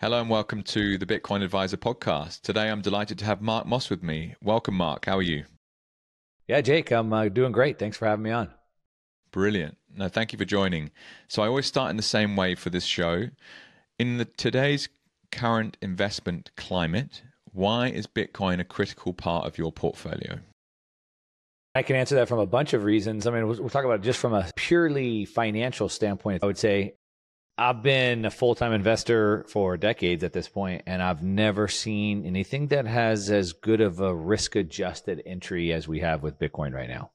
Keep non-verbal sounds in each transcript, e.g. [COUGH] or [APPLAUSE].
Hello and welcome to the Bitcoin Adviser podcast. Today I'm delighted to have Mark Moss with me. Welcome, Mark. How are you? Yeah, Jake, I'm uh, doing great. Thanks for having me on. Brilliant. No, thank you for joining. So I always start in the same way for this show. In the, today's current investment climate, why is Bitcoin a critical part of your portfolio? I can answer that from a bunch of reasons. I mean, we'll, we'll talk about it just from a purely financial standpoint. I would say I've been a full time investor for decades at this point, and I've never seen anything that has as good of a risk adjusted entry as we have with Bitcoin right now.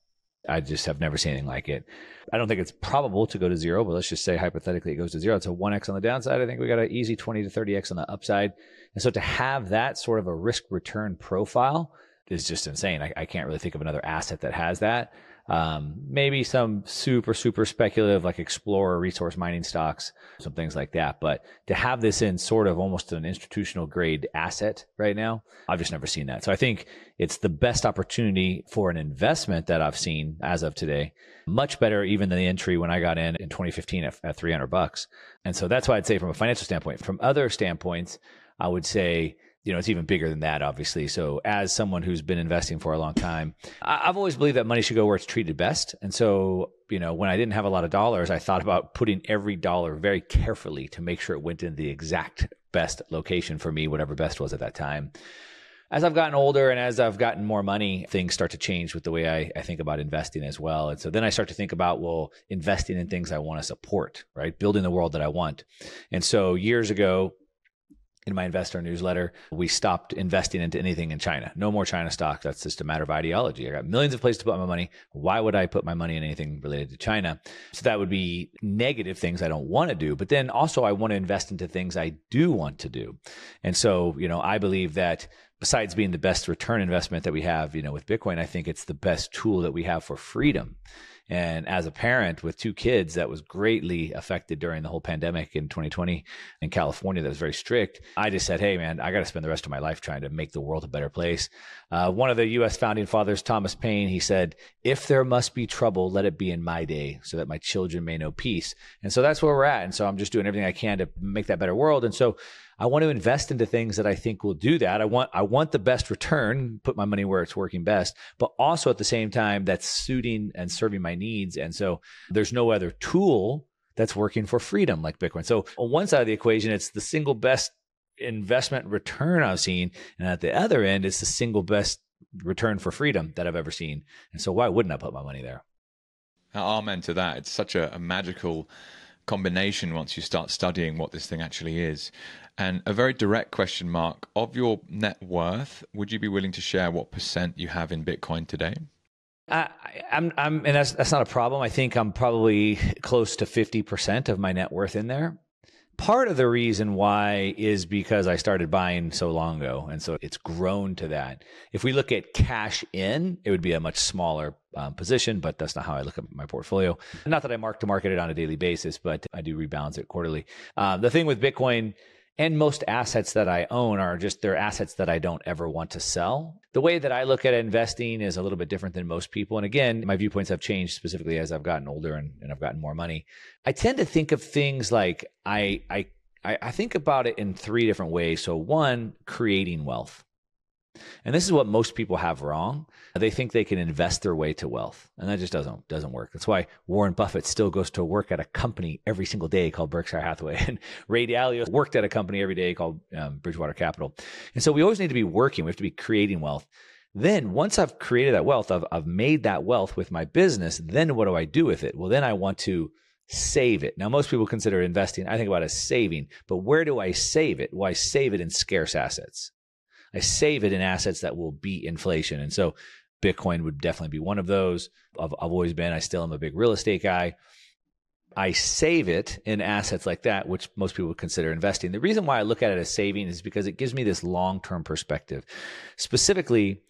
I just have never seen anything like it. I don't think it's probable to go to zero, but let's just say hypothetically it goes to zero. It's a 1x on the downside. I think we got an easy 20 to 30x on the upside. And so to have that sort of a risk return profile is just insane. I, I can't really think of another asset that has that. Um, maybe some super, super speculative like Explorer resource mining stocks, some things like that. But to have this in sort of almost an institutional grade asset right now, I've just never seen that. So I think it's the best opportunity for an investment that I've seen as of today. Much better even than the entry when I got in in 2015 at, at 300 bucks. And so that's why I'd say from a financial standpoint, from other standpoints, I would say you know, it's even bigger than that, obviously. So, as someone who's been investing for a long time, I've always believed that money should go where it's treated best. And so, you know, when I didn't have a lot of dollars, I thought about putting every dollar very carefully to make sure it went in the exact best location for me, whatever best was at that time. As I've gotten older and as I've gotten more money, things start to change with the way I, I think about investing as well. And so then I start to think about, well, investing in things I want to support, right? Building the world that I want. And so years ago, in my investor newsletter, we stopped investing into anything in China. No more China stock. That's just a matter of ideology. I got millions of places to put my money. Why would I put my money in anything related to China? So that would be negative things I don't want to do. But then also I want to invest into things I do want to do. And so, you know, I believe that besides being the best return investment that we have, you know, with Bitcoin, I think it's the best tool that we have for freedom. And as a parent with two kids, that was greatly affected during the whole pandemic in 2020 in California. That was very strict. I just said, hey, man, I got to spend the rest of my life trying to make the world a better place. Uh, one of the U.S. founding fathers, Thomas Paine, he said, if there must be trouble, let it be in my day so that my children may know peace. And so that's where we're at. And so I'm just doing everything I can to make that better world. And so I want to invest into things that I think will do that. I want I want the best return, put my money where it's working best, but also at the same time that's suiting and serving my needs. And so there's no other tool that's working for freedom like Bitcoin. So on one side of the equation, it's the single best investment return I've seen, and at the other end, it's the single best return for freedom that I've ever seen. And so why wouldn't I put my money there? Amen to that. It's such a, a magical combination once you start studying what this thing actually is. And a very direct question, Mark, of your net worth, would you be willing to share what percent you have in Bitcoin today? I, am I'm, I'm, and that's that's not a problem. I think I'm probably close to fifty percent of my net worth in there. Part of the reason why is because I started buying so long ago, and so it's grown to that. If we look at cash in, it would be a much smaller um, position, but that's not how I look at my portfolio. Not that I mark to market it on a daily basis, but I do rebalance it quarterly. Um, the thing with Bitcoin and most assets that I own are just they're assets that I don't ever want to sell. The way that I look at investing is a little bit different than most people. And again, my viewpoints have changed specifically as I've gotten older and, and I've gotten more money. I tend to think of things like I I I think about it in three different ways. So one, creating wealth. And this is what most people have wrong. They think they can invest their way to wealth, and that just doesn't doesn't work. That's why Warren Buffett still goes to work at a company every single day called Berkshire Hathaway, [LAUGHS] and Ray Dalio worked at a company every day called um, Bridgewater Capital. And so we always need to be working. We have to be creating wealth. Then once I've created that wealth, I've, I've made that wealth with my business. Then what do I do with it? Well, then I want to save it. Now, most people consider investing, I think about it as saving, but where do I save it? Well, I save it in scarce assets. I save it in assets that will beat inflation. And so Bitcoin would definitely be one of those. I've, I've always been, I still am a big real estate guy. I save it in assets like that, which most people would consider investing. The reason why I look at it as saving is because it gives me this long term perspective. Specifically,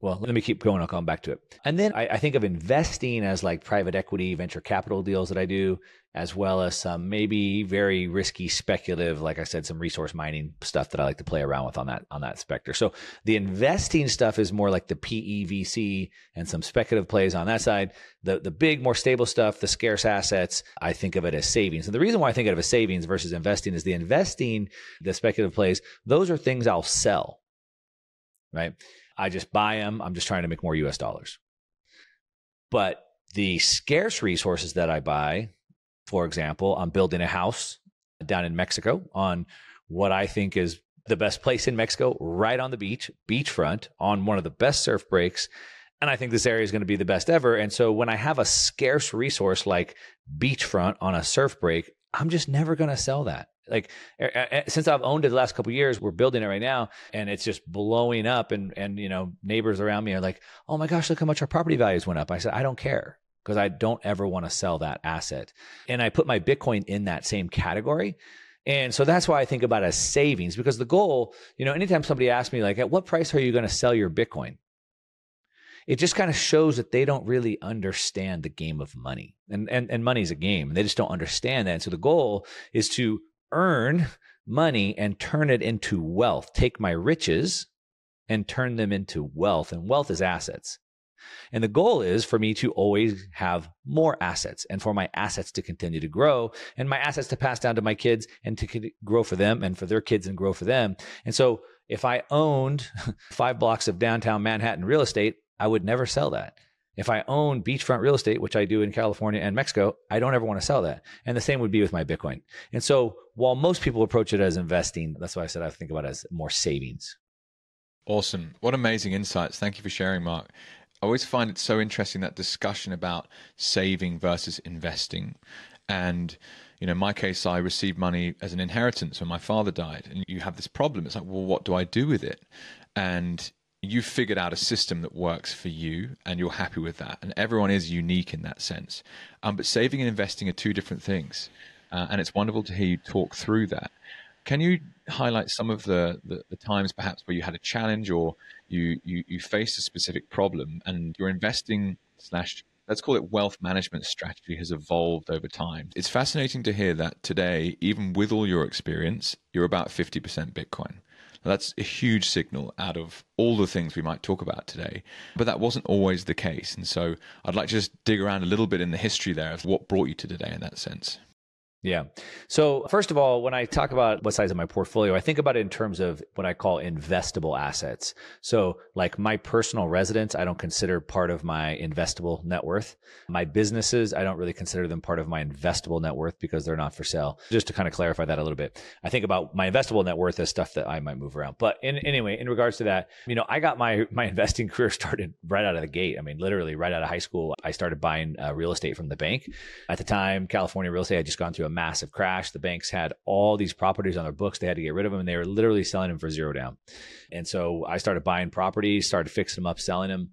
well, let me keep going. I'll come back to it. And then I, I, think of investing as like private equity, venture capital deals that I do, as well as some maybe very risky speculative, like I said, some resource mining stuff that I like to play around with on that on that specter. So the investing stuff is more like the PEVC and some speculative plays on that side. The the big, more stable stuff, the scarce assets, I think of it as savings. And the reason why I think of it as savings versus investing is the investing, the speculative plays, those are things I'll sell. Right I just buy them. I'm just trying to make more US dollars. But the scarce resources that I buy, for example, I'm building a house down in Mexico on what I think is the best place in Mexico, right on the beach, beachfront, on one of the best surf breaks. And I think this area is going to be the best ever. And so when I have a scarce resource like beachfront on a surf break, I'm just never going to sell that. Like since I've owned it the last couple years, we're building it right now, and it's just blowing up. And and you know, neighbors around me are like, "Oh my gosh, look how much our property values went up." I said, "I don't care." Because I don't ever want to sell that asset. And I put my Bitcoin in that same category. And so that's why I think about as savings because the goal, you know, anytime somebody asks me, like, at what price are you going to sell your Bitcoin? it just kind of shows that they don't really understand the game of money. And and and money is a game. And they just don't understand that. And so the goal is to earn money and turn it into wealth. Take my riches and turn them into wealth. And wealth is assets. And the goal is for me to always have more assets and for my assets to continue to grow and my assets to pass down to my kids and to grow for them and for their kids and grow for them. And so if I owned [LAUGHS] five blocks of downtown Manhattan real estate, I would never sell that. If I own beachfront real estate, which I do in California and Mexico, I don't ever want to sell that. And the same would be with my Bitcoin. And so while most people approach it as investing, that's why I said I think about it as more savings. Awesome. What amazing insights. Thank you for sharing, Mark. I always find it so interesting that discussion about saving versus investing. And, you know, in my case, I received money as an inheritance when my father died. And you have this problem. It's like, well, what do I do with it? And you've figured out a system that works for you and you're happy with that. And everyone is unique in that sense. Um, but saving and investing are two different things. Uh, and it's wonderful to hear you talk through that. Can you highlight some of the, the, the, times perhaps where you had a challenge or you, you, you faced a specific problem and your investing slash let's call it wealth management strategy has evolved over time. It's fascinating to hear that today, even with all your experience, you're about 50% Bitcoin. That's a huge signal out of all the things we might talk about today. But that wasn't always the case. And so I'd like to just dig around a little bit in the history there of what brought you to today in that sense. Yeah. So, first of all, when I talk about what size of my portfolio, I think about it in terms of what I call investable assets. So, like my personal residence, I don't consider part of my investable net worth. My businesses, I don't really consider them part of my investable net worth because they're not for sale. Just to kind of clarify that a little bit, I think about my investable net worth as stuff that I might move around. But in, anyway, in regards to that, you know, I got my my investing [LAUGHS] career started right out of the gate. I mean, literally right out of high school, I started buying uh, real estate from the bank. At the time, California real estate had just gone through a massive crash. The banks had all these properties on their books. They had to get rid of them and they were literally selling them for zero down. And so I started buying properties, started fixing them up, selling them.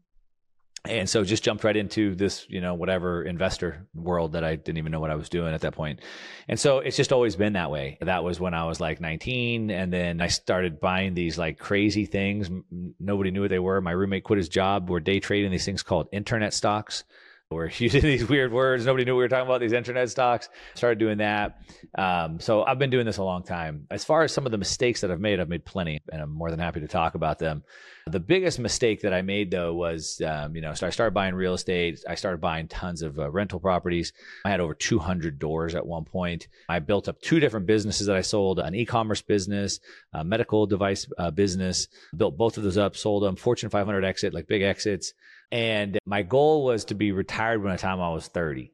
And so just jumped right into this, you know, whatever investor world that I didn't even know what I was doing at that point. And so it's just always been that way. That was when I was like 19. And then I started buying these like crazy things. Nobody knew what they were. My roommate quit his job. We're day trading these things called internet stocks. We're using [LAUGHS] these weird words. Nobody knew we were talking about these internet stocks. Started doing that. Um, so I've been doing this a long time. As far as some of the mistakes that I've made, I've made plenty, and I'm more than happy to talk about them. The biggest mistake that I made though was, um, you know, so I started buying real estate. I started buying tons of uh, rental properties. I had over 200 doors at one point. I built up two different businesses that I sold: an e-commerce business, a medical device uh, business. Built both of those up, sold them. Fortune 500 exit, like big exits. And my goal was to be retired by the time I was 30.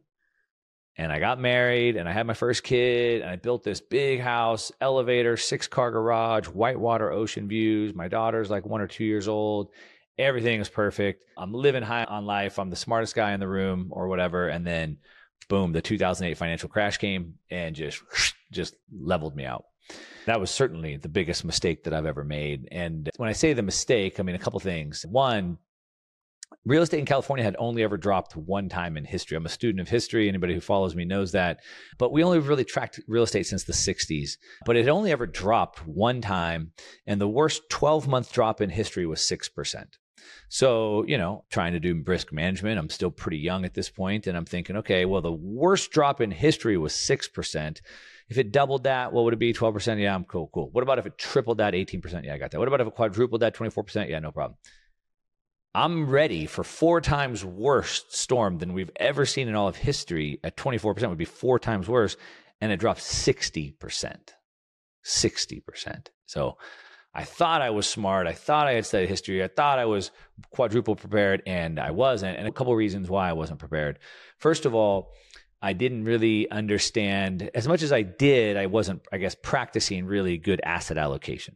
And I got married and I had my first kid and I built this big house, elevator, six car garage, whitewater ocean views. My daughter's like one or two years old. Everything is perfect. I'm living high on life. I'm the smartest guy in the room or whatever. And then boom, the 2008 financial crash came and just, [SNIFFS] just leveled me out. That was certainly the biggest mistake that I've ever made. And when I say the mistake, I mean a couple things. One, real estate in California had only ever dropped one time in history. I'm a student of history. Anybody who follows me knows that. But we only really tracked real estate since the 60s. But it only ever dropped one time. And the worst 12 month drop in history was 6%. So, you know, trying to do risk management, I'm still pretty young at this point, and I'm thinking, okay, well, the worst drop in history was 6%. If it doubled that, what would it be? 12%? Yeah, I'm cool, cool. What about if it tripled that? 18%? Yeah, I got that. What about if it quadrupled that? 24%? Yeah, no problem. I'm ready for four times worse storm than we've ever seen in all of history. At 24% would be four times worse, and it dropped 60%. 60%. So I thought I was smart. I thought I had studied history. I thought I was quadruple prepared, and I wasn't. And a couple reasons why I wasn't prepared. First of all, I didn't really understand as much as I did. I wasn't, I guess, practicing really good asset allocation.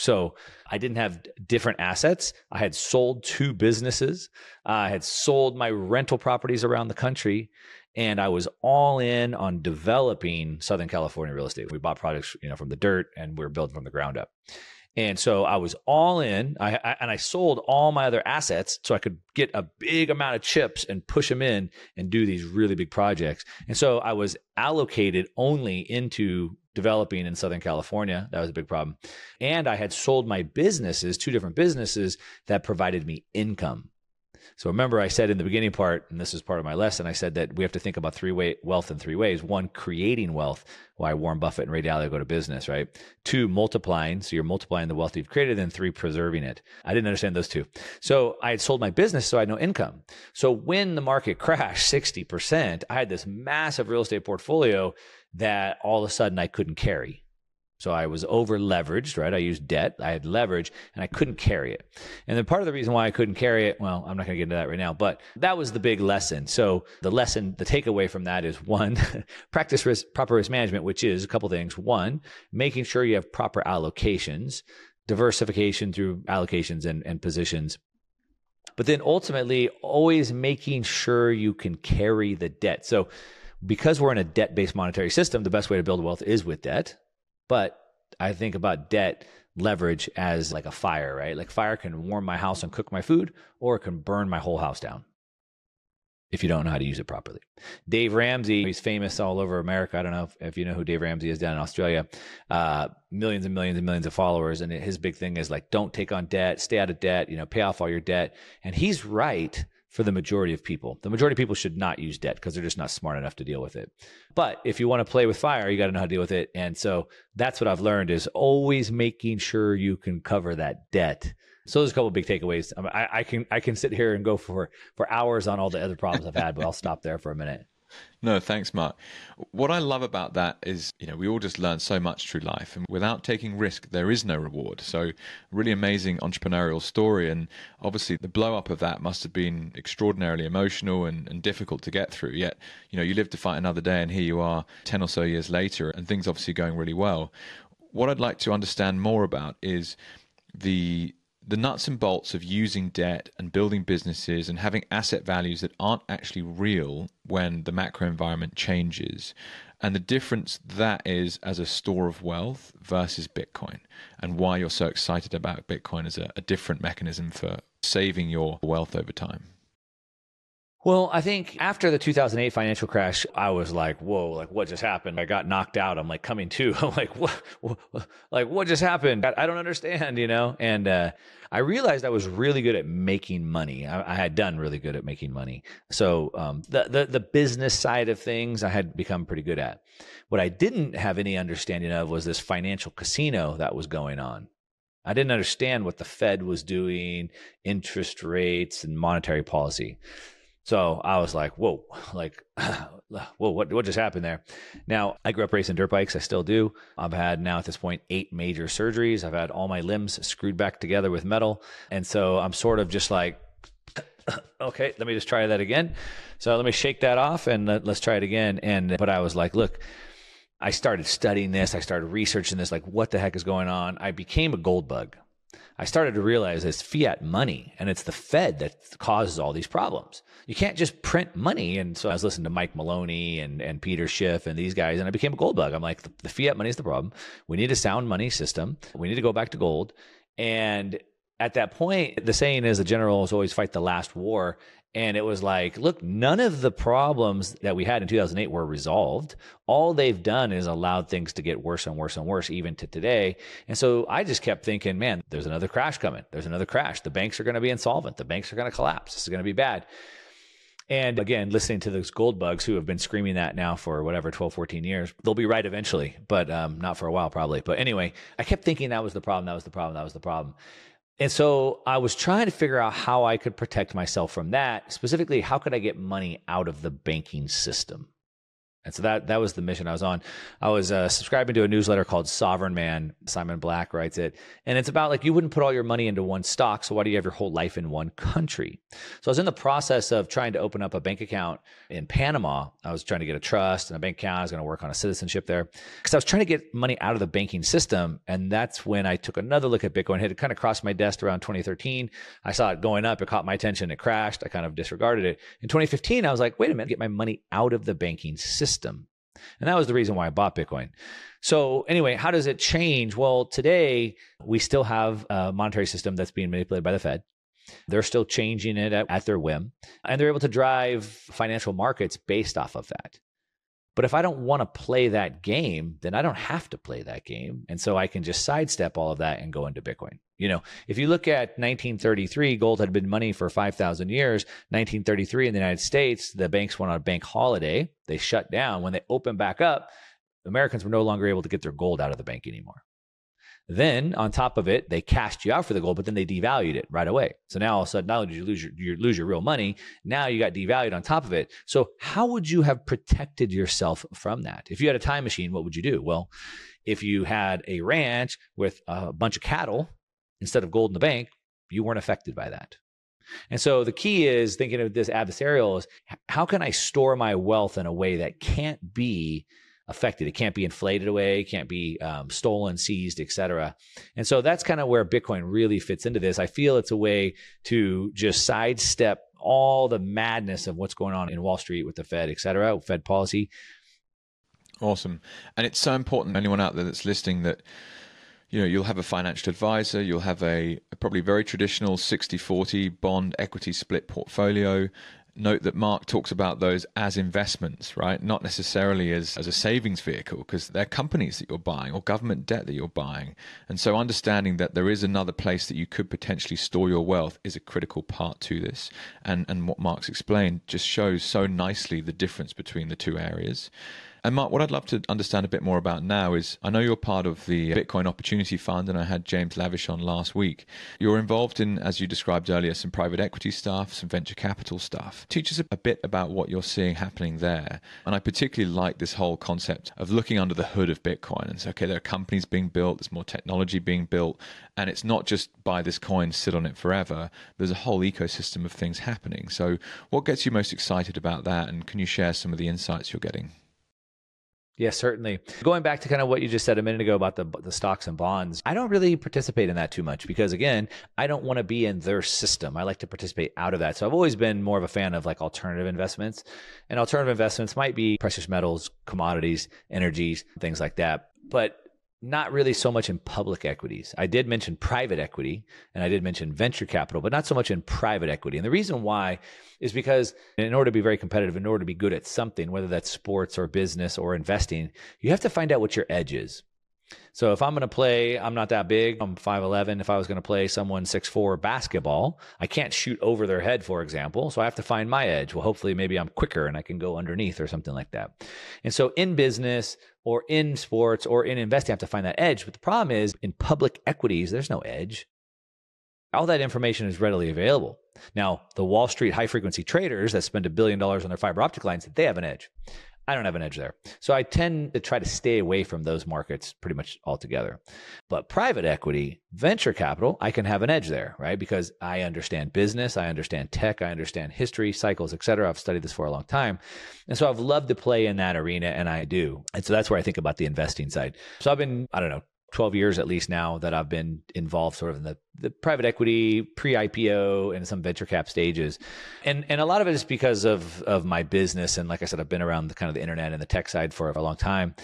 So I didn't have different assets. I had sold two businesses. I had sold my rental properties around the country, and I was all in on developing Southern California real estate. We bought projects, you know, from the dirt, and we were building from the ground up. And so I was all in, I, I, and I sold all my other assets so I could get a big amount of chips and push them in and do these really big projects. And so I was allocated only into developing in Southern California. That was a big problem. And I had sold my businesses, two different businesses that provided me income. So remember, I said in the beginning part, and this is part of my lesson, I said that we have to think about three way wealth in three ways. One, creating wealth, why Warren Buffett and Ray Dalio go to business, right? Two, multiplying, so you're multiplying the wealth you've created, and three, preserving it. I didn't understand those two. So I had sold my business, so I had no income. So when the market [LAUGHS] crashed 60%, I had this massive real estate portfolio that all of a sudden I couldn't carry. So I was over leveraged, right? I used debt, I had leverage, and I couldn't carry it. And then part of the reason why I couldn't carry it, well, I'm not going to get into that right now, but that was the big lesson. So the lesson, the takeaway from that is one, [LAUGHS] practice risk, proper risk management, which is a couple things. One, making sure you have proper allocations, diversification through allocations and, and positions. But then ultimately, always making sure you can carry the debt. So because we're in a debt based monetary system, the best way to build wealth is with debt. But I think about debt leverage as like a fire, right? Like fire can warm my house and cook my food, or it can burn my whole house down if you don't know how to use it properly. Dave Ramsey, he's famous all over America. I don't know if, if you know who Dave Ramsey is down in Australia. Uh, millions and millions and millions of followers. And his big thing is like, don't take on debt, stay out of debt, you know, pay off all your debt. And he's right for the majority of people. The majority of people should not use debt because they're just not smart enough to deal with it. But if you want to play with fire, you got to know how to deal with it. And so that's what I've learned is always making sure you can cover that debt. So there's a couple big takeaways. I, I, can I can sit here and go for for hours on all the other problems I've had, but I'll stop there for a minute. No, thanks, Mark. What I love about that is, you know, we all just learn so much through life, and without taking risk, there is no reward. So, really amazing entrepreneurial story, and obviously the blow up of that must have been extraordinarily emotional and, and difficult to get through. Yet, you know, you live to fight another day, and here you are, ten or so years later, and things obviously going really well. What I'd like to understand more about is the the nuts and bolts of using debt and building businesses and having asset values that aren't actually real when the macro environment changes. And the difference that is as a store of wealth versus bitcoin and why you're so excited about bitcoin as a, a different mechanism for saving your wealth over time well, I think after the 2008 financial crash, I was like, "Whoa! Like, what just happened?" I got knocked out. I'm like coming to. [LAUGHS] I'm like, "What? what like, what just happened? I, I don't understand," you know. And uh, I realized I was really good at making money. I, I had done really good at making money. So um, the, the the business side of things, I had become pretty good at. What I didn't have any understanding of was this financial casino that was going on. I didn't understand what the Fed was doing, interest rates, and monetary policy. So I was like, whoa, [LAUGHS] like, [SIGHS] whoa, what, what just happened there? Now, I grew up racing dirt bikes. I still do. I've had now at this point eight major surgeries. I've had all my limbs screwed back together with metal. And so I'm sort of just like, [COUGHS] okay, let me just try that again. So let me shake that off and let, let's try it again. And, but I was like, look, I started studying this. I started researching this. Like, what the heck is going on? I became a gold bug. I started to realize it's fiat money and it's the Fed that causes all these problems. You can't just print money. And so I was listening to Mike Maloney and, and Peter Schiff and these guys, and I became a gold bug. I'm like, the, the fiat money is the problem. We need a sound money system. We need to go back to gold. And at that point, the saying is the generals always fight the last war. And it was like, look, none of the problems that we had in 2008 were resolved. All they've done is allowed things to get worse and worse and worse, even to today. And so I just kept thinking, man, there's another crash coming. There's another crash. The banks are going to be insolvent. The banks are going to collapse. This is going to be bad. And again, listening to those gold bugs who have been screaming that now for whatever, 12, 14 years, they'll be right eventually, but um, not for a while probably. But anyway, I kept thinking that was the problem. That was the problem. That was the problem. And so I was trying to figure out how I could protect myself from that. Specifically, how could I get money out of the banking system? And so that that was the mission I was on. I was uh, subscribing to a newsletter called Sovereign Man. Simon Black writes it, and it's about like you wouldn't put all your money into one stock, so why do you have your whole life in one country? So I was in the process of trying to open up a bank account in Panama. I was trying to get a trust and a bank account. I was going to work on a citizenship there because I was trying to get money out of the banking system, and that's when I took another look at Bitcoin. It kind of crossed my desk around 2013. I saw it going up. It caught my attention. It crashed. I kind of disregarded it. In 2015, I was like, wait a minute, get my money out of the banking system system. And that was the reason why I bought Bitcoin. So, anyway, how does it change? Well, today we still have a monetary system that's being manipulated by the Fed. They're still changing it at, at their whim, and they're able to drive financial markets based off of that. But if I don't want to play that game, then I don't have to play that game. And so I can just sidestep all of that and go into Bitcoin. You know, if you look at 1933, gold had been money for 5,000 years. 1933 in the United States, the banks went on a bank holiday. They shut down. When they opened back up, Americans were no longer able to get their gold out of the bank anymore. Then on top of it, they cashed you out for the gold, but then they devalued it right away. So now all of a sudden, not only did you lose your, you lose your real money, now you got devalued on top of it. So how would you have protected yourself from that? If you had a time machine, what would you do? Well, if you had a ranch with a bunch of cattle instead of gold in the bank, you weren't affected by that. And so the key is thinking of this adversarial is how can I store my wealth in a way that can't be affected. It can't be inflated away, can't be um, stolen, seized, etc. And so that's kind of where Bitcoin really fits into this. I feel it's a way to just sidestep all the madness of what's going on in Wall Street with the Fed, etc. Fed policy. Awesome, and it's so important. Anyone out there that's listening that you know you'll have a financial advisor you'll have a, a probably very traditional 60-40 bond equity split portfolio note that Mark talks about those as investments, right? Not necessarily as, as a savings vehicle, because they're companies that you're buying or government debt that you're buying. And so understanding that there is another place that you could potentially store your wealth is a critical part to this. And and what Mark's explained just shows so nicely the difference between the two areas. And Mark, what I'd love to understand a bit more about now is I know you're part of the Bitcoin Opportunity Fund, and I had James Lavish on last week. You're involved in, as you described earlier, some private equity stuff, some venture capital stuff. Teach us a bit about what you're seeing happening there. And I particularly like this whole concept of looking under the hood of Bitcoin and say, okay, there are companies being built, there's more technology being built, and it's not just buy this coin, sit on it forever. There's a whole ecosystem of things happening. So, what gets you most excited about that? And can you share some of the insights you're getting? Yes, certainly. Going back to kind of what you just said a minute ago about the the stocks and bonds, I don't really participate in that too much because again, I don't want to be in their system. I like to participate out of that. So I've always been more of a fan of like alternative investments. And alternative investments might be precious metals, commodities, energies, things like that. But not really so much in public equities. I did mention private equity and I did mention venture capital, but not so much in private equity. And the reason why is because in order to be very competitive, in order to be good at something, whether that's sports or business or investing, you have to find out what your edge is. So if I'm going to play, I'm not that big. I'm 5'11. If I was going to play someone 6'4 basketball, I can't shoot over their head, for example. So I have to find my edge. Well, hopefully, maybe I'm quicker and I can go underneath or something like that. And so in business or in sports or in investing, I have to find that edge. But the problem is in public equities, there's no edge. All that information is readily available. Now, the Wall Street high frequency traders that spend a billion dollars on their fiber optic lines, they have an edge. I don't have an edge there. So I tend to try to stay away from those markets pretty much altogether. But private equity, venture capital, I can have an edge there, right? Because I understand business, I understand tech, I understand history, cycles, et cetera. I've studied this for a long time. And so I've loved to play in that arena and I do. And so that's where I think about the investing side. So I've been, I don't know, 12 years at least now that I've been involved sort of in the, the private equity, pre IPO, and some venture cap stages. And and a lot of it is because of of my business. And like I said, I've been around the kind of the internet and the tech side for a long time.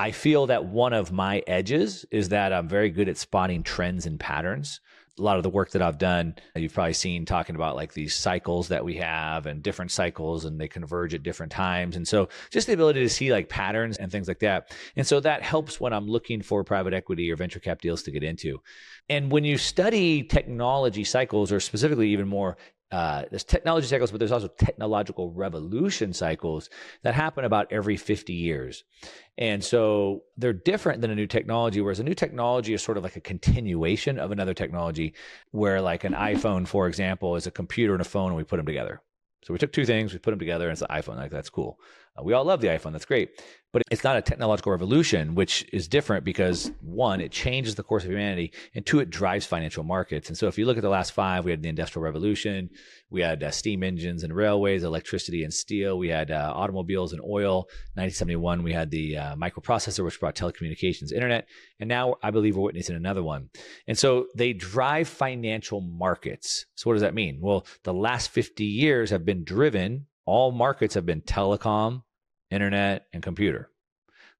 I feel that one of my edges is that I'm very good at spotting trends and patterns. A lot of the work that I've done, you've probably seen talking about like these cycles that we have and different cycles and they converge at different times. And so just the ability to see like patterns and things like that. And so that helps when I'm looking for private equity or venture cap deals to get into. And when you study technology cycles, or specifically even more uh, there's technology cycles, but there's also technological revolution cycles that happen about every 50 years. And so they're different than a new technology, whereas a new technology is sort of like a continuation of another technology, where like an [LAUGHS] iPhone, for example, is a computer and a phone, and we put them together. So we took two things, we put them together, and it's an iPhone. Like that's cool. Uh, we all love the iPhone. That's great. But it's not a technological revolution, which is different because one, it changes the course of humanity, and two, it drives financial markets. And so if you look at the last five, we had the Industrial Revolution, we had uh, steam engines and railways, electricity and steel, we had uh, automobiles and oil. 1971, we had the uh, microprocessor, which brought telecommunications, internet. And now I believe we're witnessing another one. And so they drive financial markets. So what does that mean? Well, the last 50 years have been driven, all markets have been telecom, internet, and computer.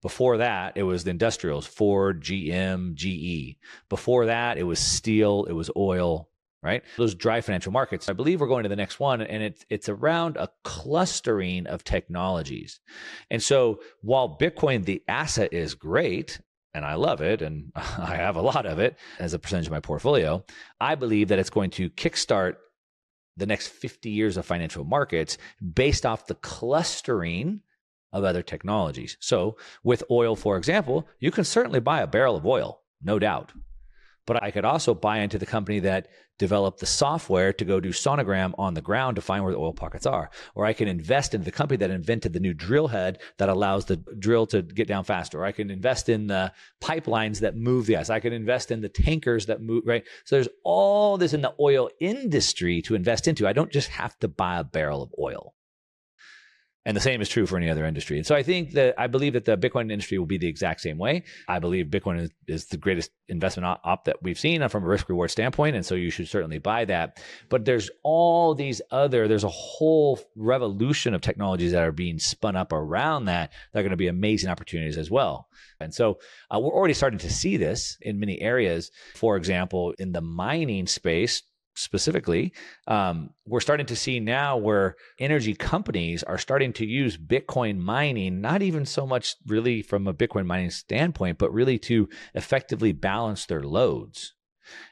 Before that, it was the industrials, Ford, GM, GE. Before that, it was steel, it was oil, right? Those dry financial markets. I believe we're going to the next one, and it's it's around a clustering of technologies. And so while Bitcoin, the asset is great, and I love it, and [LAUGHS] I have a lot of it as a percentage of my portfolio, I believe that it's going to kickstart the next 50 years of financial markets based off the clustering of other technologies. So, with oil, for example, you can certainly buy a barrel of oil, no doubt. But I could also buy into the company that developed the software to go do sonogram on the ground to find where the oil pockets are. Or I can invest in the company that invented the new drill head that allows the drill to get down faster. Or I can invest in the pipelines that move the ice. I can invest in the tankers that move, right? So there's all this in the oil industry to invest into. I don't just have to buy a barrel of oil. And the same is true for any other industry. And so I think that I believe that the Bitcoin industry will be the exact same way. I believe Bitcoin is, is the greatest investment op, op that we've seen from a risk reward standpoint. And so you should certainly buy that. But there's all these other, there's a whole revolution of technologies that are being spun up around that. That are going to be amazing opportunities as well. And so uh, we're already starting to see this in many areas. For example, in the mining space, specifically, um, we're starting to see now where energy companies are starting to use Bitcoin mining, not even so much really from a Bitcoin mining standpoint, but really to effectively balance their loads.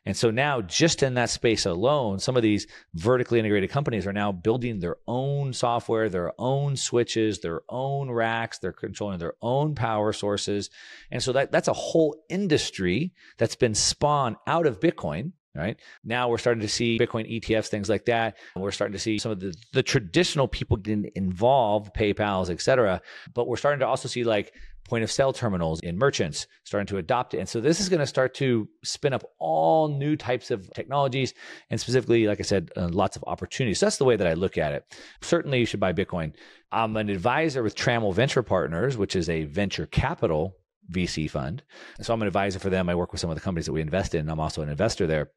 And so now, just in that space alone, some of these vertically integrated companies are now building their own software, their own switches, their own racks. They're controlling their own power sources. And so that, that's a whole industry that's been spawned out of Bitcoin right? Now we're starting to see Bitcoin ETFs, things like that. We're starting to see some of the, the traditional people getting involved, PayPal's, et cetera. But we're starting to also see like point of sale terminals in merchants starting to adopt it. And so this is going to start to spin up all new types of technologies and specifically, like I said, uh, lots of opportunities. So that's the way that I look at it. Certainly you should buy Bitcoin. I'm an advisor with Trammell Venture Partners, which is a venture capital VC fund. So I'm an advisor for them. I work with some of the companies that we invest in. I'm also an investor there.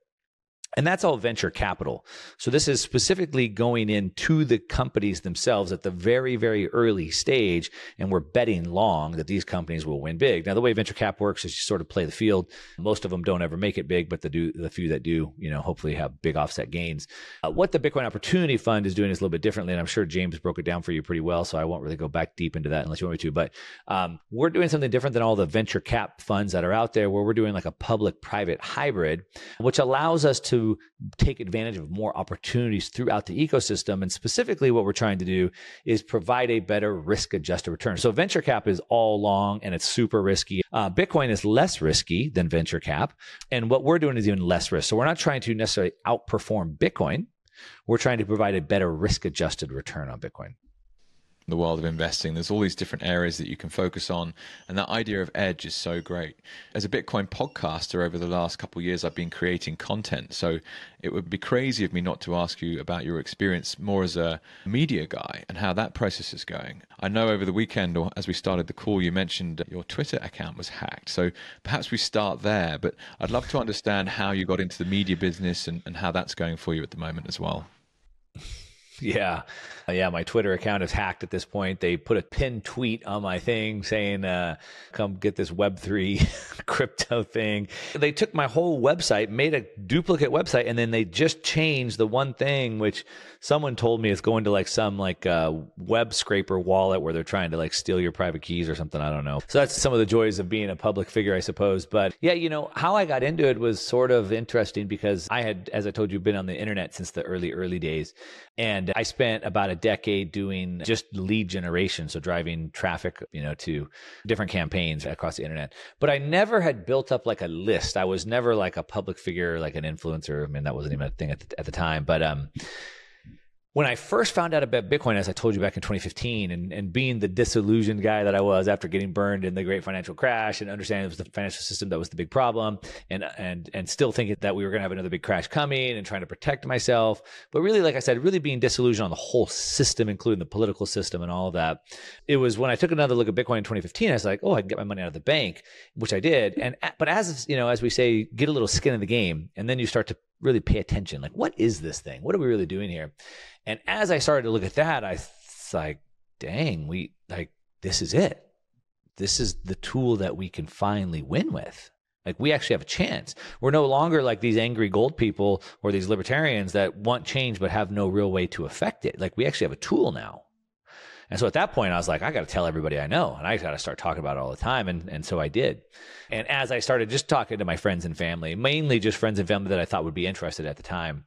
And that's all venture capital. So this is specifically going into the companies themselves at the very, very early stage. And we're betting long that these companies will win big. Now, the way venture cap works is you sort of play the field. Most of them don't ever make it big, but the do, the few that do, you know, hopefully have big offset gains. Uh, what the Bitcoin Opportunity Fund is doing is a little bit differently. And I'm sure James broke it down for you pretty well. So I won't really go back deep into that unless you want me to. But um, we're doing something different than all the venture cap funds that are out there where we're doing like a public private hybrid, which allows us take advantage of more opportunities throughout the ecosystem. And specifically, what we're trying to do is provide a better risk adjusted return. So, venture cap is all long and it's super risky. Uh, Bitcoin is less risky than venture cap. And what we're doing is even less risk. So, we're not trying to necessarily outperform Bitcoin. We're trying to provide a better risk adjusted return on Bitcoin the world of investing. There's all these different areas that you can focus on, and that idea of edge is so great. As a Bitcoin podcaster over the last couple of years, I've been creating content, so it would be crazy of me not to ask you about your experience more as a media guy and how that process is going. I know over the weekend, or as we started the call, you mentioned your Twitter account was hacked, so perhaps we start there. But I'd love to understand how you got into the media business and, and how that's going for you at the moment as well. Yeah. Uh, yeah. My Twitter account is hacked at this point. They put a pinned tweet on my thing saying, uh, come get this Web3 [LAUGHS] crypto thing. They took my whole website, made a duplicate website, and then they just changed the one thing, which someone told me is going to like some like uh, web scraper wallet where they're trying to like steal your private keys or something. I don't know. So that's some of the joys of being a public figure, I suppose. But yeah, you know, how I got into it was sort of interesting because I had, as I told you, been on the internet since the early, early days. And I spent about a decade doing just lead generation. So driving traffic, you know, to different campaigns across the internet. But I never had built up like a list. I was never like a public figure, like an influencer. I mean, that wasn't even a thing at the, at the time. But, um, when I first found out about Bitcoin, as I told you back in 2015, and, and being the disillusioned guy that I was after getting burned in the great financial crash and understanding it was the financial system that was the big problem, and and and still thinking that we were going to have another big crash coming, and trying to protect myself, but really, like I said, really being disillusioned on the whole system, including the political system and all of that. It was when I took another look at Bitcoin in 2015, I was like, oh, I can get my money out of the bank, which I did, and but as you know, as we say, get a little skin in the game, and then you start to really pay attention. Like, what is this thing? What are we really doing here? And as I started to look at that, I was like, dang, we like, this is it. This is the tool that we can finally win with. Like we actually have a chance. We're no longer like these angry gold people or these libertarians that want change but have no real way to affect it. Like we actually have a tool now. And so at that point, I was like, I got to tell everybody I know, and I got to start talking about it all the time. And and so I did. And as I started just talking to my friends and family, mainly just friends and family that I thought would be interested at the time,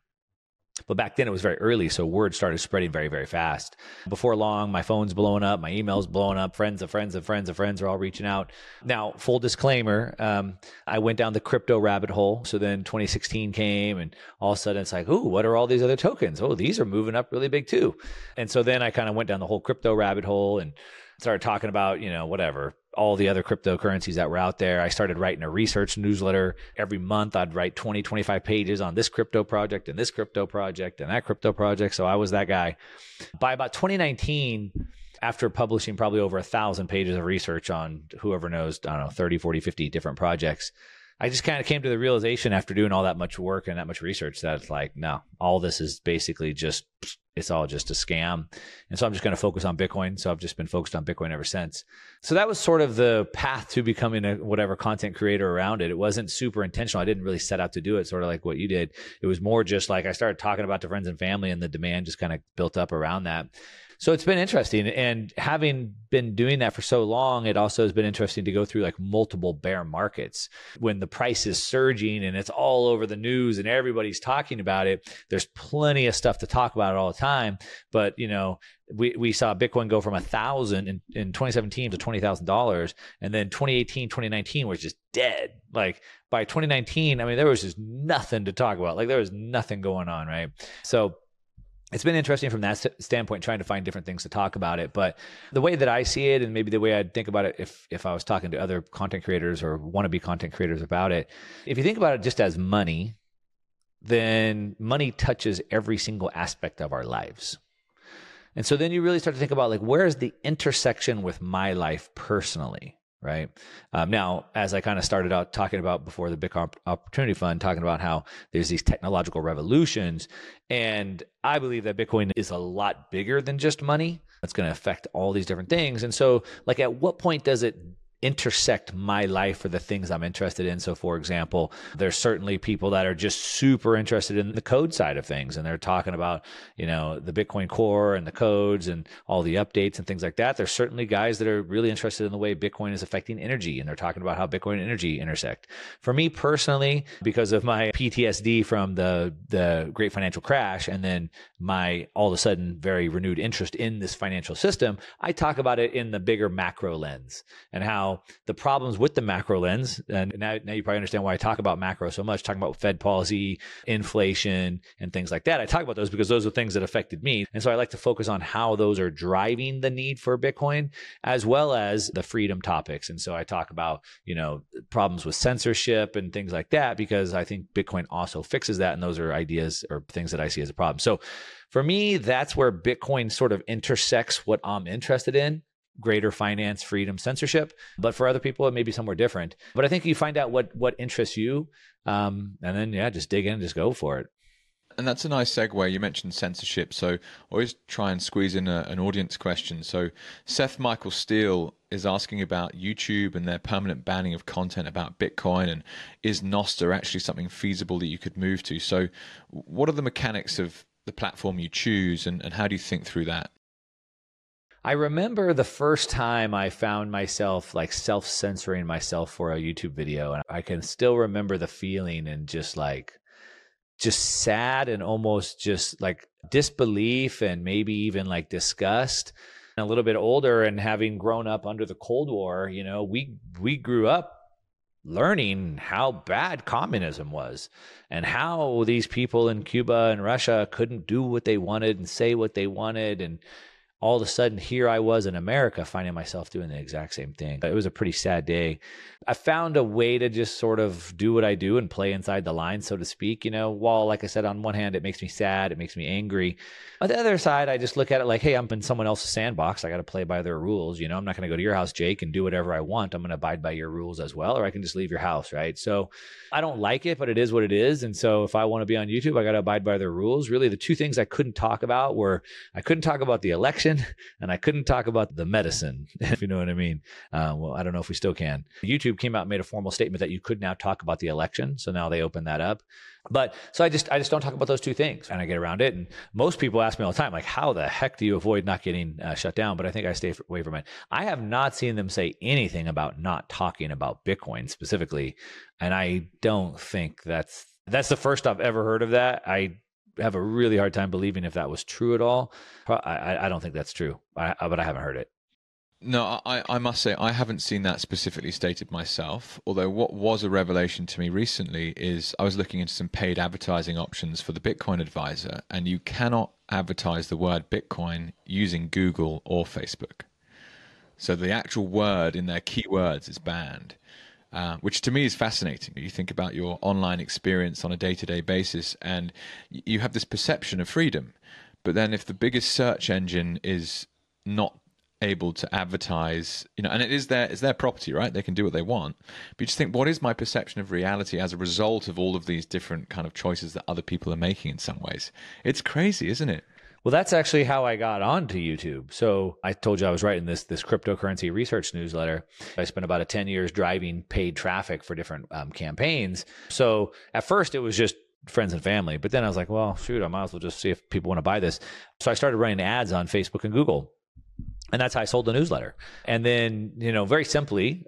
but back then it was very early, so word started spreading very, very fast. Before long, my phone's blowing up, my email's blowing up, friends of friends of friends of friends are all reaching out. Now, full disclaimer, um, I went down the crypto rabbit hole. So then 2016 came, and all of a sudden it's like, ooh, what are all these other tokens? Oh, these are moving up really big too. And so then I kind of went down the whole crypto rabbit hole and started talking about, you know, whatever, all the other cryptocurrencies that were out there. I started writing a research newsletter every month. I'd write 20, 25 pages on this crypto project and this crypto project and that crypto project. So I was that guy. By about 2019, after publishing probably over a thousand pages of research on whoever knows, I don't know, 30, 40, 50 different projects, I just kind of came to the realization after doing all that much work and that much research that it's like, no, all this is basically just, it's all just a scam. And so I'm just going to focus on Bitcoin. So I've just been focused on Bitcoin ever since. So that was sort of the path to becoming a whatever content creator around it. It wasn't super intentional. I didn't really set out to do it, sort of like what you did. It was more just like I started talking about to friends and family and the demand just kind of built up around that. So it's been interesting. And having been doing that for so long, it also has been interesting to go through like multiple bear markets when the price is surging and it's all over the news and everybody's talking about it. There's plenty of stuff to talk about all the time. But, you know, we, we saw Bitcoin go from a thousand in, in 2017 to $20,000. And then 2018, 2019 was just dead. Like by 2019, I mean, there was just nothing to talk about. Like there was nothing going on. Right. So, it's been interesting from that standpoint trying to find different things to talk about it but the way that i see it and maybe the way i'd think about it if if i was talking to other content creators or wannabe content creators about it if you think about it just as money then money touches every single aspect of our lives. And so then you really start to think about like where's the intersection with my life personally right? Um, now, as I kind of started out talking about before the Big Opportunity Fund, talking about how there's these technological revolutions, and I believe that Bitcoin is a lot bigger than just money. It's going to affect all these different things, and so, like, at what point does it intersect my life or the things I'm interested in. So, for example, there's certainly people that are just super interested in the code side of things, and they're talking about, you know, the Bitcoin core and the codes and all the updates and things like that. There's certainly guys that are really interested in the way Bitcoin is affecting energy, and they're talking about how Bitcoin and energy intersect. For me personally, because of my PTSD from the the great financial crash, and then my all of a sudden very renewed interest in this financial system, I talk about it in the bigger macro lens and how the problems with the macro lens, and now, now you probably understand why I talk about macro so much, talking about Fed policy, inflation, and things like that. I talk about those because those are things that affected me. And so I like to focus on how those are driving the need for Bitcoin as well as the freedom topics. And so I talk about, you know, problems with censorship and things like that because I think Bitcoin also fixes that. And those are ideas or things that I see as a problem. So for me, that's where Bitcoin sort of intersects what I'm interested in greater finance, freedom, censorship. But for other people, it may be somewhere different. But I think you find out what what interests you, um, and then yeah, just dig in, just go for it. And that's a nice segue. You mentioned censorship, so always try and squeeze in a, an audience question. So Seth Michael Steele is asking about YouTube and their permanent banning of content about Bitcoin, and is Nostr actually something feasible that you could move to? So, what are the mechanics of the platform you choose, and, and how do you think through that? I remember the first time I found myself like self censoring myself for a YouTube video. And I can still remember the feeling and just like, just sad and almost just like disbelief and maybe even like disgust. a little bit older and having grown up under the Cold War, you know, we we grew up learning how bad communism was and how these people in Cuba and Russia couldn't do what they wanted and say what they wanted and all of a sudden here I was in America finding myself doing the exact same thing. It was a pretty sad day. I found a way to just sort of do what I do and play inside the line, so to speak. You know, while, like I said, on one hand, it makes me sad, it makes me angry. On the other side, I just look at it like, hey, I'm in someone else's sandbox. I got to play by their rules. You know, I'm not going to go to your house, Jake, and do whatever I want. I'm going to abide by your rules as well, or I can just leave your house, right? So I don't like it, but it is what it is. And so if I want to be on YouTube, I got to abide by their rules. Really, the two things I couldn't talk about were I couldn't talk about the election and I couldn't talk about the medicine, [LAUGHS] if you know what I mean. Uh, well, I don't know if we still can. YouTube came out and made a formal statement that you could now talk about the election. So now they open that up. But so I just I just don't talk about those two things, and I get around it. And most people ask me all the time, like, how the heck do you avoid not getting uh, shut down? But I think I stay away from it. I have not seen them say anything about not talking about Bitcoin specifically, and I don't think that's that's the first I've ever heard of that. I have a really hard time believing if that was true at all. I, I don't think that's true, I, but I haven't heard it. No, I, I must say I haven't seen that specifically stated myself. Although what was a revelation to me recently is I was looking into some paid advertising options for the Bitcoin Adviser, and you cannot advertise the word Bitcoin using Google or Facebook. So the actual word in their keywords is banned. Uh, which to me is fascinating. You think about your online experience on a day to day basis, and you have this perception of freedom. But then, if the biggest search engine is not able to advertise, you know, and it is their it's their property, right? They can do what they want. But you just think, what is my perception of reality as a result of all of these different kind of choices that other people are making in some ways? It's crazy, isn't it? Well, that's actually how I got onto YouTube. So I told you I was writing this this cryptocurrency research newsletter. I spent about a ten years driving paid traffic for different um, campaigns. So at first it was just friends and family, but then I was like, well, shoot, I might as well just see if people want to buy this. So I started running ads on Facebook and Google, and that's how I sold the newsletter. And then you know, very simply,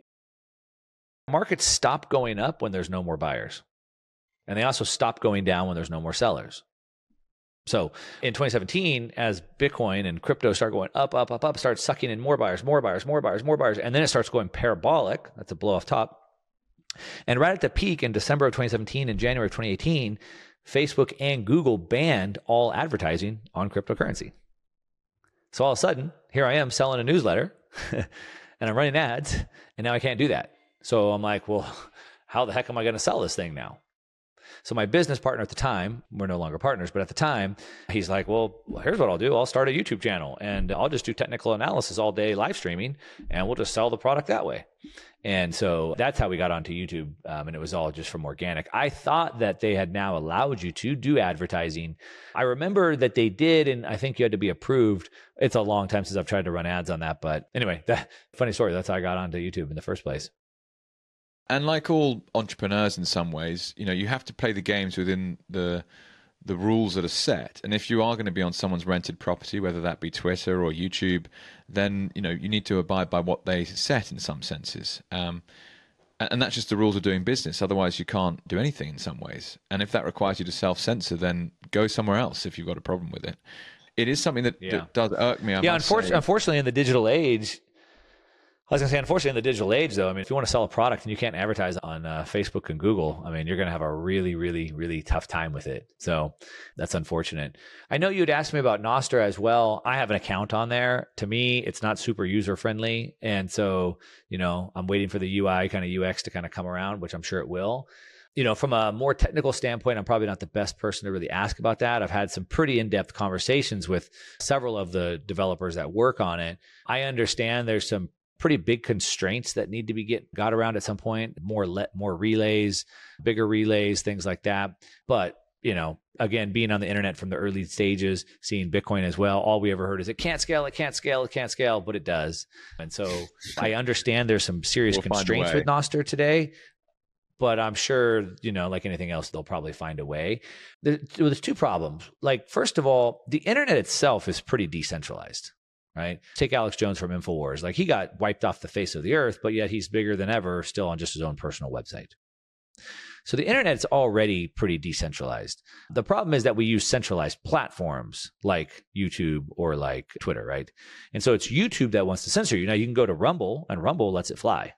markets stop going up when there's no more buyers, and they also stop going down when there's no more sellers. So in 2017, as Bitcoin and crypto start going up, up, up, up, starts sucking in more buyers, more buyers, more buyers, more buyers, and then it starts going parabolic. That's a blow off top. And right at the peak in December of 2017 and January of 2018, Facebook and Google banned all advertising on cryptocurrency. So all of a sudden, here I am selling a newsletter [LAUGHS] and I'm running ads, and now I can't do that. So I'm like, well, how the heck am I going to sell this thing now? So my business partner at the time, we're no longer partners, but at the time, he's like, well, here's what I'll do. I'll start a YouTube channel and I'll just do technical analysis all day live streaming and we'll just sell the product that way. And so that's how we got onto YouTube. Um, and it was all just from organic. I thought that they had now allowed you to do advertising. I remember that they did, and I think you had to be approved. It's a long time since I've tried to run ads on that. But anyway, that, [LAUGHS] funny story. That's how I got onto YouTube in the first place. And like all entrepreneurs, in some ways, you know, you have to play the games within the the rules that are set. And if you are going to be on someone's rented property, whether that be Twitter or YouTube, then you know you need to abide by what they set in some senses. Um, and that's just the rules of doing business. Otherwise, you can't do anything in some ways. And if that requires you to self censor, then go somewhere else if you've got a problem with it. It is something that, yeah. that does irk me. I yeah, unfortunately, unfortunately, in the digital age, I was to say, unfortunately, in the digital age, though, I mean, if you want to sell a product and you can't advertise on uh, Facebook and Google, I mean, you're going to have a really, really, really tough time with it. So that's unfortunate. I know you'd asked me about Nostr as well. I have an account on there. To me, it's not super user friendly. And so, you know, I'm waiting for the UI kind of UX to kind of come around, which I'm sure it will you know, from a more technical standpoint, I'm probably not the best person to really ask about that. I've had some pretty in depth conversations with several of the developers that work on it. I understand there's some pretty big constraints that need to be get got around at some point more let more relays bigger relays things like that but you know, again, being on the internet from the early stages, seeing Bitcoin as well, all we ever heard is it can't scale, it can't scale, it can't scale, but it does. And so [LAUGHS] I understand there's some serious We'll constraints with Nostr today, but I'm sure, you know, like anything else, they'll probably find a way. There's two problems. Like, first of all, the internet itself is pretty decentralized. Right. Take Alex Jones from InfoWars. Like he got wiped off the face of the earth, but yet he's bigger than ever, still on just his own personal website. So the internet's already pretty decentralized. The problem is that we use centralized platforms like YouTube or like Twitter, right? And so it's YouTube that wants to censor you. Now you can go to Rumble and Rumble lets it fly.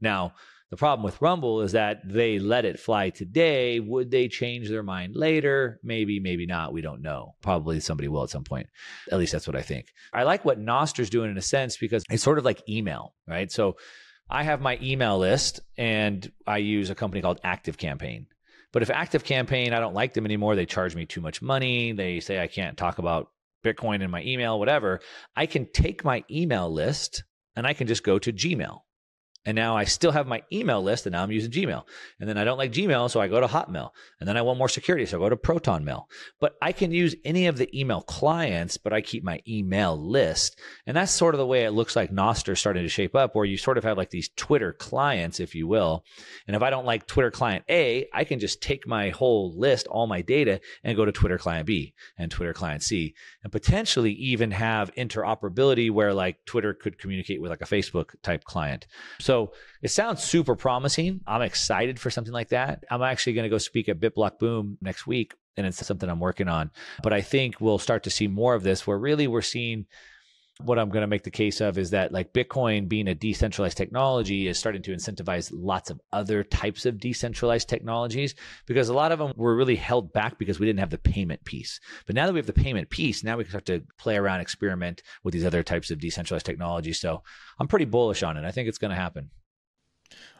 Now, the problem with Rumble is that they let it fly today. Would they change their mind later? Maybe, maybe not. We don't know. Probably somebody will at some point. At least that's what I think. I like what Nostr's doing in a sense because it's sort of like email, right? So I have my email list and I use a company called Active Campaign. But if Active Campaign, I don't like them anymore, they charge me too much money. They say I can't talk about Bitcoin in my email, whatever. I can take my email list and I can just go to Gmail. And now I still have my email list and now I'm using Gmail. And then I don't like Gmail, so I go to Hotmail. And then I want more security, so I go to Proton Mail. But I can use any of the email clients, but I keep my email list. And that's sort of the way it looks like Nostr starting to shape up, where you sort of have like these Twitter clients, if you will. And if I don't like Twitter client A, I can just take my whole list, all my data, and go to Twitter client B and Twitter client C, and potentially even have interoperability where like Twitter could communicate with like a Facebook type client. So it sounds super promising. I'm excited for something like that. I'm actually going to go speak at BitBlock Boom next week, and it's something I'm working on. But I think we'll start to see more of this where really we're seeing what I'm going to make the case of is that like Bitcoin being a decentralized technology is starting to incentivize lots of other types of decentralized technologies because a lot of them were really held back because we didn't have the payment piece. But now that we have the payment piece, now we can start to play around, experiment with these other types of decentralized technologies. So I'm pretty bullish on it. I think it's going to happen.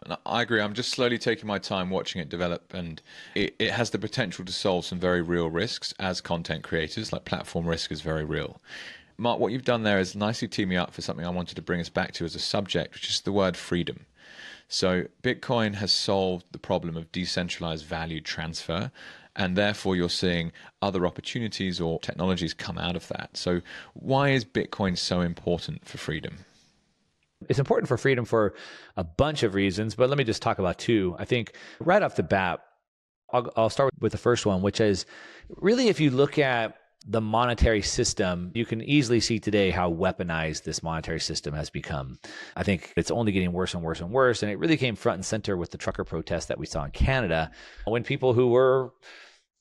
And I agree. I'm just slowly taking my time watching it develop, and it, it has the potential to solve some very real risks as content creators. Like platform risk is very real. Mark, what you've done there is nicely tee me up for something I wanted to bring us back to as a subject, which is the word freedom. So, Bitcoin has solved the problem of decentralized value transfer, and therefore you're seeing other opportunities or technologies come out of that. So, why is Bitcoin so important for freedom? It's important for freedom for a bunch of reasons, but let me just talk about two. I think right off the bat, I'll, I'll start with the first one, which is really if you look at the monetary system, you can easily see today how weaponized this monetary system has become. I think it's only getting worse and worse and worse. And it really came front and center with the trucker protest that we saw in Canada when people who were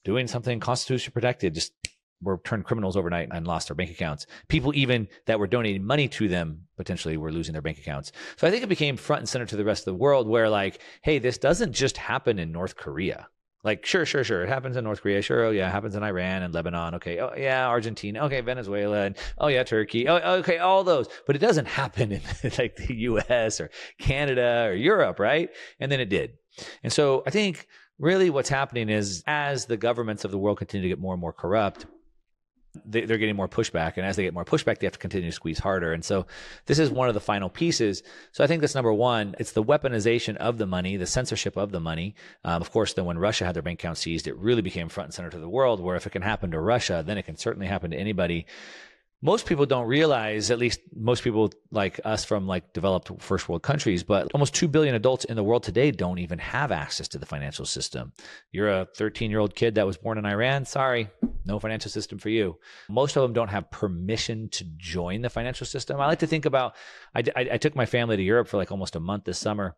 doing something constitutionally protected just were turned criminals overnight and lost their bank accounts. People even that were donating money to them potentially were losing their bank accounts. So I think it became front and center to the rest of the world where like, hey, this doesn't just happen in North Korea. Like, sure, sure, sure. It happens in North Korea. Sure. Oh, yeah. It happens in Iran and Lebanon. Okay. Oh, yeah. Argentina. Okay. Venezuela. And oh, yeah. Turkey. Oh, okay. All those. But it doesn't [LAUGHS] happen in like the US or Canada or Europe, right? And then it did. And so I think really what's happening is as the governments of the world continue to get more and more corrupt, they, are getting more pushback. And as they get more pushback, they have to continue to squeeze harder. And so this is one of the final pieces. So I think that's number one. It's the weaponization of the money, the censorship of the money. Um, of course, then when Russia had their bank account seized, it really became front and center to the world, where if it can happen to Russia, then it can certainly happen to anybody most people don't realize, at least most people like us from like developed first world countries, but almost 2 billion adults in the world today don't even have access to the financial system. You're a 13 year old kid that was born in Iran. Sorry, no financial system for you. Most of them don't have permission to join the financial system. I like to think about, I, I, I took my family to Europe for like almost a month this summer.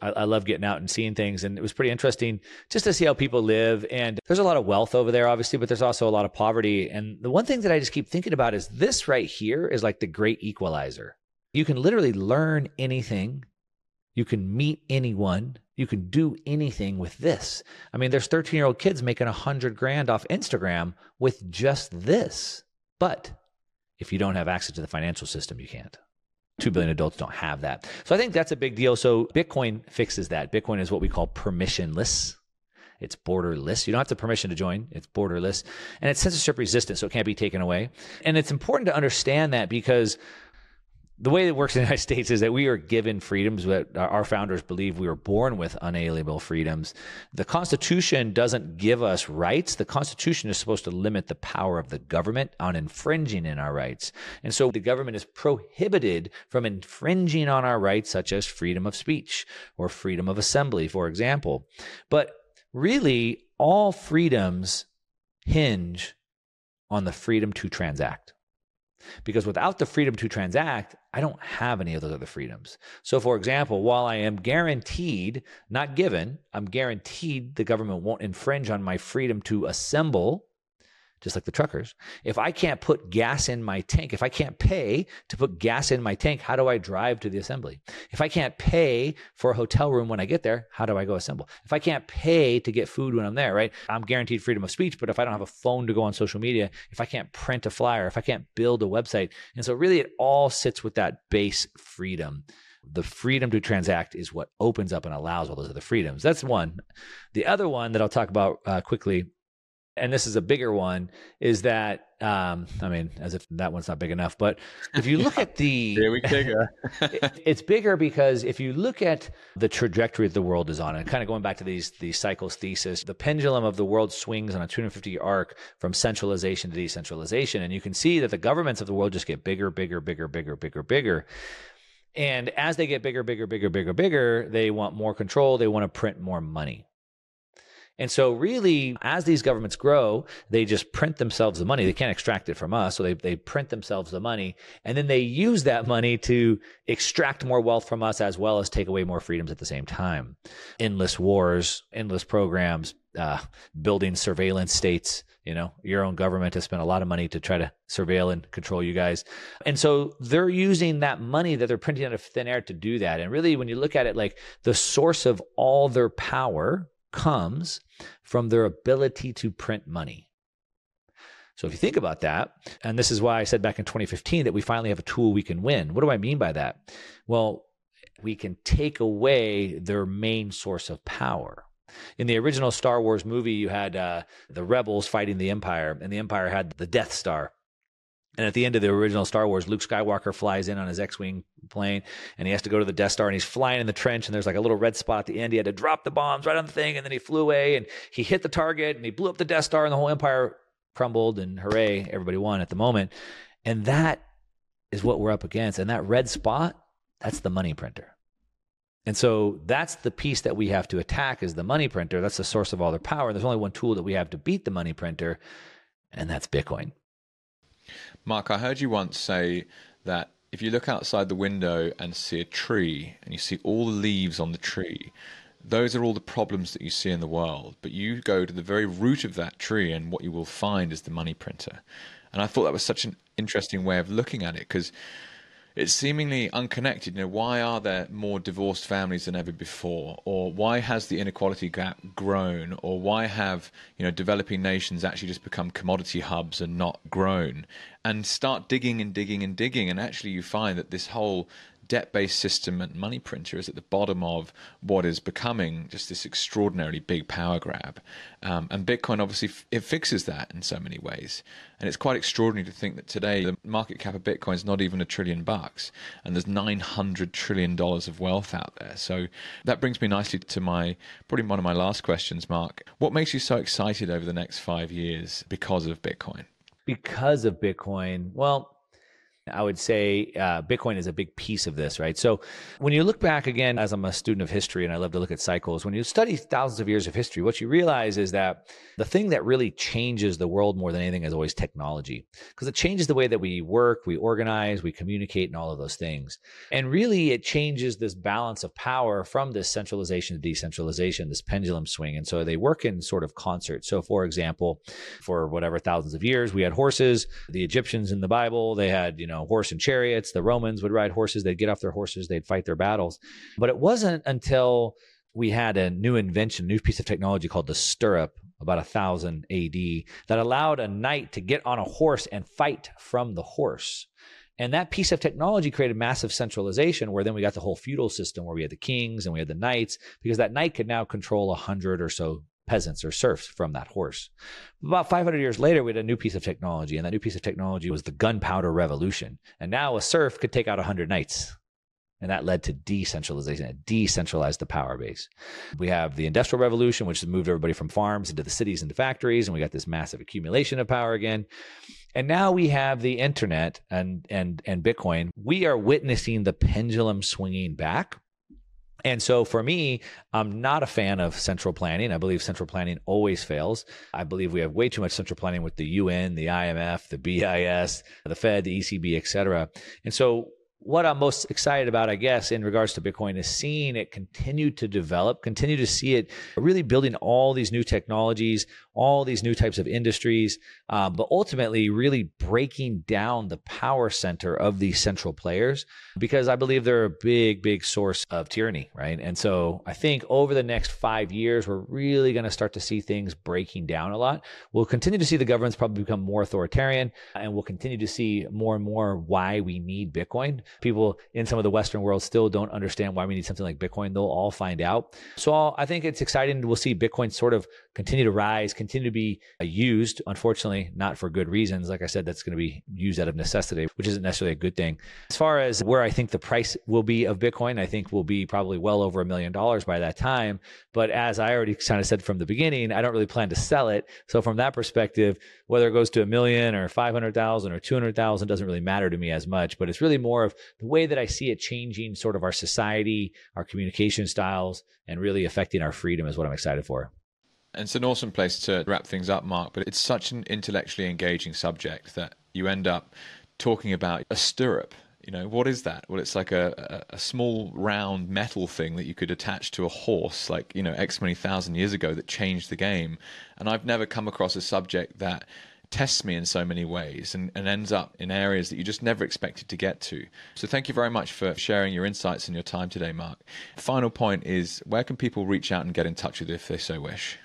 I, I, love getting out and seeing things. And it was pretty interesting just to see how people live. And there's a lot of wealth over there, obviously, but there's also a lot of poverty. And the one thing that I just keep thinking about is this right here is like the great equalizer. You can literally learn anything. You can meet anyone. You can do anything with this. I mean, there's 13 year old kids making a hundred grand off Instagram with just this. But if you don't have access to the financial system, you can't. 2 billion adults don't have that. So I think that's a big deal. So Bitcoin fixes that. Bitcoin is what we call permissionless. It's borderless. You don't have to permission to join. It's borderless. And it's censorship resistant, so it can't be taken away. And it's important to understand that because the way it works in the United States is that we are given freedoms that our founders believe we were born with unalienable freedoms. The Constitution doesn't give us rights. The Constitution is supposed to limit the power of the government on infringing in our rights. And so the government is prohibited from infringing on our rights, such as freedom of speech or freedom of assembly, for example. But really, all freedoms hinge on the freedom to transact. Because without the freedom to transact, I don't have any of those other freedoms. So, for example, while I am guaranteed, not given, I'm guaranteed the government won't infringe on my freedom to assemble just like the truckers. If I can't put gas in my tank, if I can't pay to put gas in my tank, how do I drive to the assembly? If I can't pay for a hotel room when I get there, how do I go assemble? If I can't pay to get food when I'm there, right? I'm guaranteed freedom of speech, but if I don't have a phone to go on social media, if I can't print a flyer, if I can't build a website. And so really it all sits with that base freedom the freedom to transact is what opens up and allows all those other freedoms. That's one. The other one that I'll talk about uh, quickly and this is a bigger one, is that um, I mean, as if that one's not big enough, but if you [LAUGHS] look at the we [LAUGHS] it, it's bigger because if you look at the trajectory that the world is on, and kind of going back to these these cycles thesis, the pendulum of the world swings on a 250 year arc from centralization to decentralization, and you can see that the governments of the world just get bigger, bigger, bigger, bigger, bigger, bigger. And as they get bigger, bigger, bigger, bigger, bigger, they want more control. They want to print more money. And so, really, as these governments grow, they just print themselves the money. They can't extract it from us. So, they, they print themselves the money. And then they use that money to extract more wealth from us as well as take away more freedoms at the same time. Endless wars, endless programs, uh, building surveillance states. You know, your own government has spent a lot of money to try to surveil and control you guys. And so they're using that money that they're printing out of thin air to do that. And really, when you look at it, like the source of all their power comes from their ability to print money. So if you think about that, and this is why I said back in 2015 that we finally have a tool we can win. What do I mean by that? Well, we can take away their main source of power. In the original Star Wars movie, you had uh, the rebels fighting the Empire, and the Empire had the Death Star. And at the end of the original Star Wars, Luke Skywalker flies in on his X-wing plane, and he has to go to the Death Star, and he's flying in the trench, and there's like a little red spot at the end. He had to drop the bombs right on the thing, and then he flew away, and he hit the target, and he blew up the Death Star, and the whole Empire crumbled, and hooray, everybody won at the moment. And that is what we're up against. And that red spot, that's the money printer. And so that's the piece that we have to attack is the money printer. That's the source of all their power. There's only one tool that we have to beat the money printer, and that's Bitcoin. Mark, I heard you once say that if you look outside the window and see a tree and you see all the leaves on the tree, those are all the problems that you see in the world. But you go to the very root of that tree, and what you will find is the money printer. And I thought that was such an interesting way of looking at it because it's seemingly unconnected. You know, why are there more divorced families than ever before? Or why has the inequality gap grown? Or why have, you know, developing nations actually just become commodity hubs and not grown? And start digging and digging and digging. And actually you find that this whole debt-based system and money printer is at the bottom of what is becoming just this extraordinarily big power grab. Um, and Bitcoin obviously f- it fixes that in so many ways. And it's quite extraordinary to think that today the market cap of Bitcoin is not even a trillion bucks, and there's 900 trillion dollars of wealth out there. So that brings me nicely to my probably one of my last questions, Mark. What makes you so excited over the next five years because of Bitcoin? Because of Bitcoin, well, I would say uh, Bitcoin is a big piece of this, right? So when you look back again, as I'm a student of history and I love to look at cycles, when you study thousands of years of history, what you realize is that the thing that really changes the world more than anything is always technology, because it changes the way that we work, we organize, we communicate, and all of those things. And really, it changes this balance of power from this centralization to decentralization, this pendulum swing. And so they work in sort of concert. So, for example, for whatever thousands of years, we had horses. The Egyptians in the Bible, they had, you know, know, horse and chariots. The Romans would ride horses. They'd get off their horses. They'd fight their battles. But it wasn't until we had a new invention, new piece of technology called the stirrup about a thousand AD that allowed a knight to get on a horse and fight from the horse. And that piece of technology created massive centralization where then we got the whole feudal system where we had the kings and we had the knights because that knight could now control a hundred or so peasants or serfs from that horse. About 500 years later, we had a new piece of technology, and that new piece of technology was the gunpowder revolution. And now a serf could take out 100 knights. And that led to decentralization. It decentralized the power base. We have the Industrial Revolution, which has moved everybody from farms into the cities into factories, and we got this massive accumulation of power again. And now we have the internet and and and Bitcoin. We are witnessing the pendulum swinging back. And so for me, I'm not a fan of central planning. I believe central planning always fails. I believe we have way too much central planning with the UN, the IMF, the BIS, the Fed, the ECB, et cetera. And so what I'm most excited about, I guess, in regards to Bitcoin is seeing it continue to develop, continue to see it really building all these new technologies, all these new types of industries, uh, but ultimately really breaking down the power center of these central players because I believe they're a big, big source of tyranny, right? And so I think over the next five years, we're really going to start to see things breaking down a lot. We'll continue to see the governments probably become more authoritarian, and we'll continue to see more and more why we need Bitcoin. People in some of the Western world still don't understand why we need something like Bitcoin. They'll all find out. So I think it's exciting. We'll see Bitcoin sort of continue to rise, continue to be uh, used. Unfortunately, not for good reasons. Like I said, that's going to be used out of necessity, which isn't necessarily a good thing. As far as where I think the price will be of Bitcoin, I think will be probably well over a million dollars by that time. But as I already kind of said from the beginning, I don't really plan to sell it. So from that perspective, whether it goes to a million or 500,000 or 200,000 doesn't really matter to me as much, but it's really more of the way that I see it changing sort of our society, our communication styles, and really affecting our freedom is what I'm excited for. And it's an awesome place to wrap things up, Mark, but it's such an intellectually engaging subject that you end up talking about a stirrup. You know, what is that? Well, it's like a, a, a small round metal thing that you could attach to a horse, like, you know, X many thousand years ago that changed the game. And I've never come across a subject that tests me in so many ways and, and ends up in areas that you just never expected to get to. So thank you very much for sharing your insights and your time today, Mark. Final point is where can people reach out and get in touch with you if they so wish?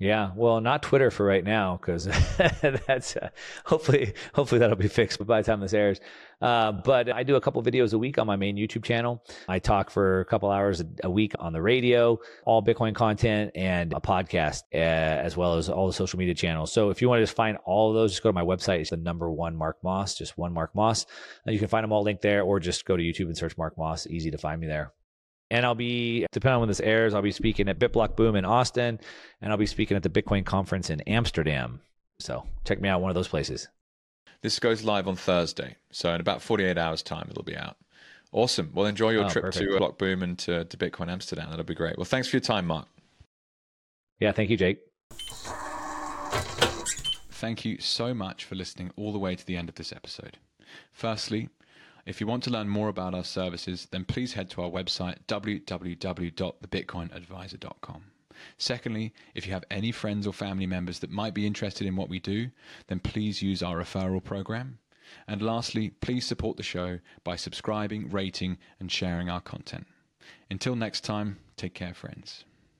Yeah, well, not Twitter for right now because [LAUGHS] that's uh, hopefully hopefully that'll be fixed by the time this airs. Uh, but I do a couple videos a week on my main YouTube channel. I talk for a couple hours a week on the radio, all Bitcoin content, and a podcast, uh, as well as all the social media channels. So if you want to just find all of those, just go to my website. It's the number one Mark Moss, just one Mark Moss. You can find them all linked there, or just go to YouTube and search Mark Moss. Easy to find me there. And I'll be, depending on when this airs, I'll be speaking at BitBlock Boom in Austin, and I'll be speaking at the Bitcoin conference in Amsterdam. So check me out one of those places. This goes live on Thursday, so in about 48 hours' time, it'll be out. Awesome. Well, enjoy your oh, trip perfect. to Block Boom and to, to Bitcoin Amsterdam. That'll be great. Well, thanks for your time, Mark. Yeah, thank you, Jake. Thank you so much for listening all the way to the end of this episode. Firstly, if you want to learn more about our services, then please head to our website, www.thebitcoinadviser.com. Secondly, if you have any friends or family members that might be interested in what we do, then please use our referral program. And lastly, please support the show by subscribing, rating, and sharing our content. Until next time, take care, friends.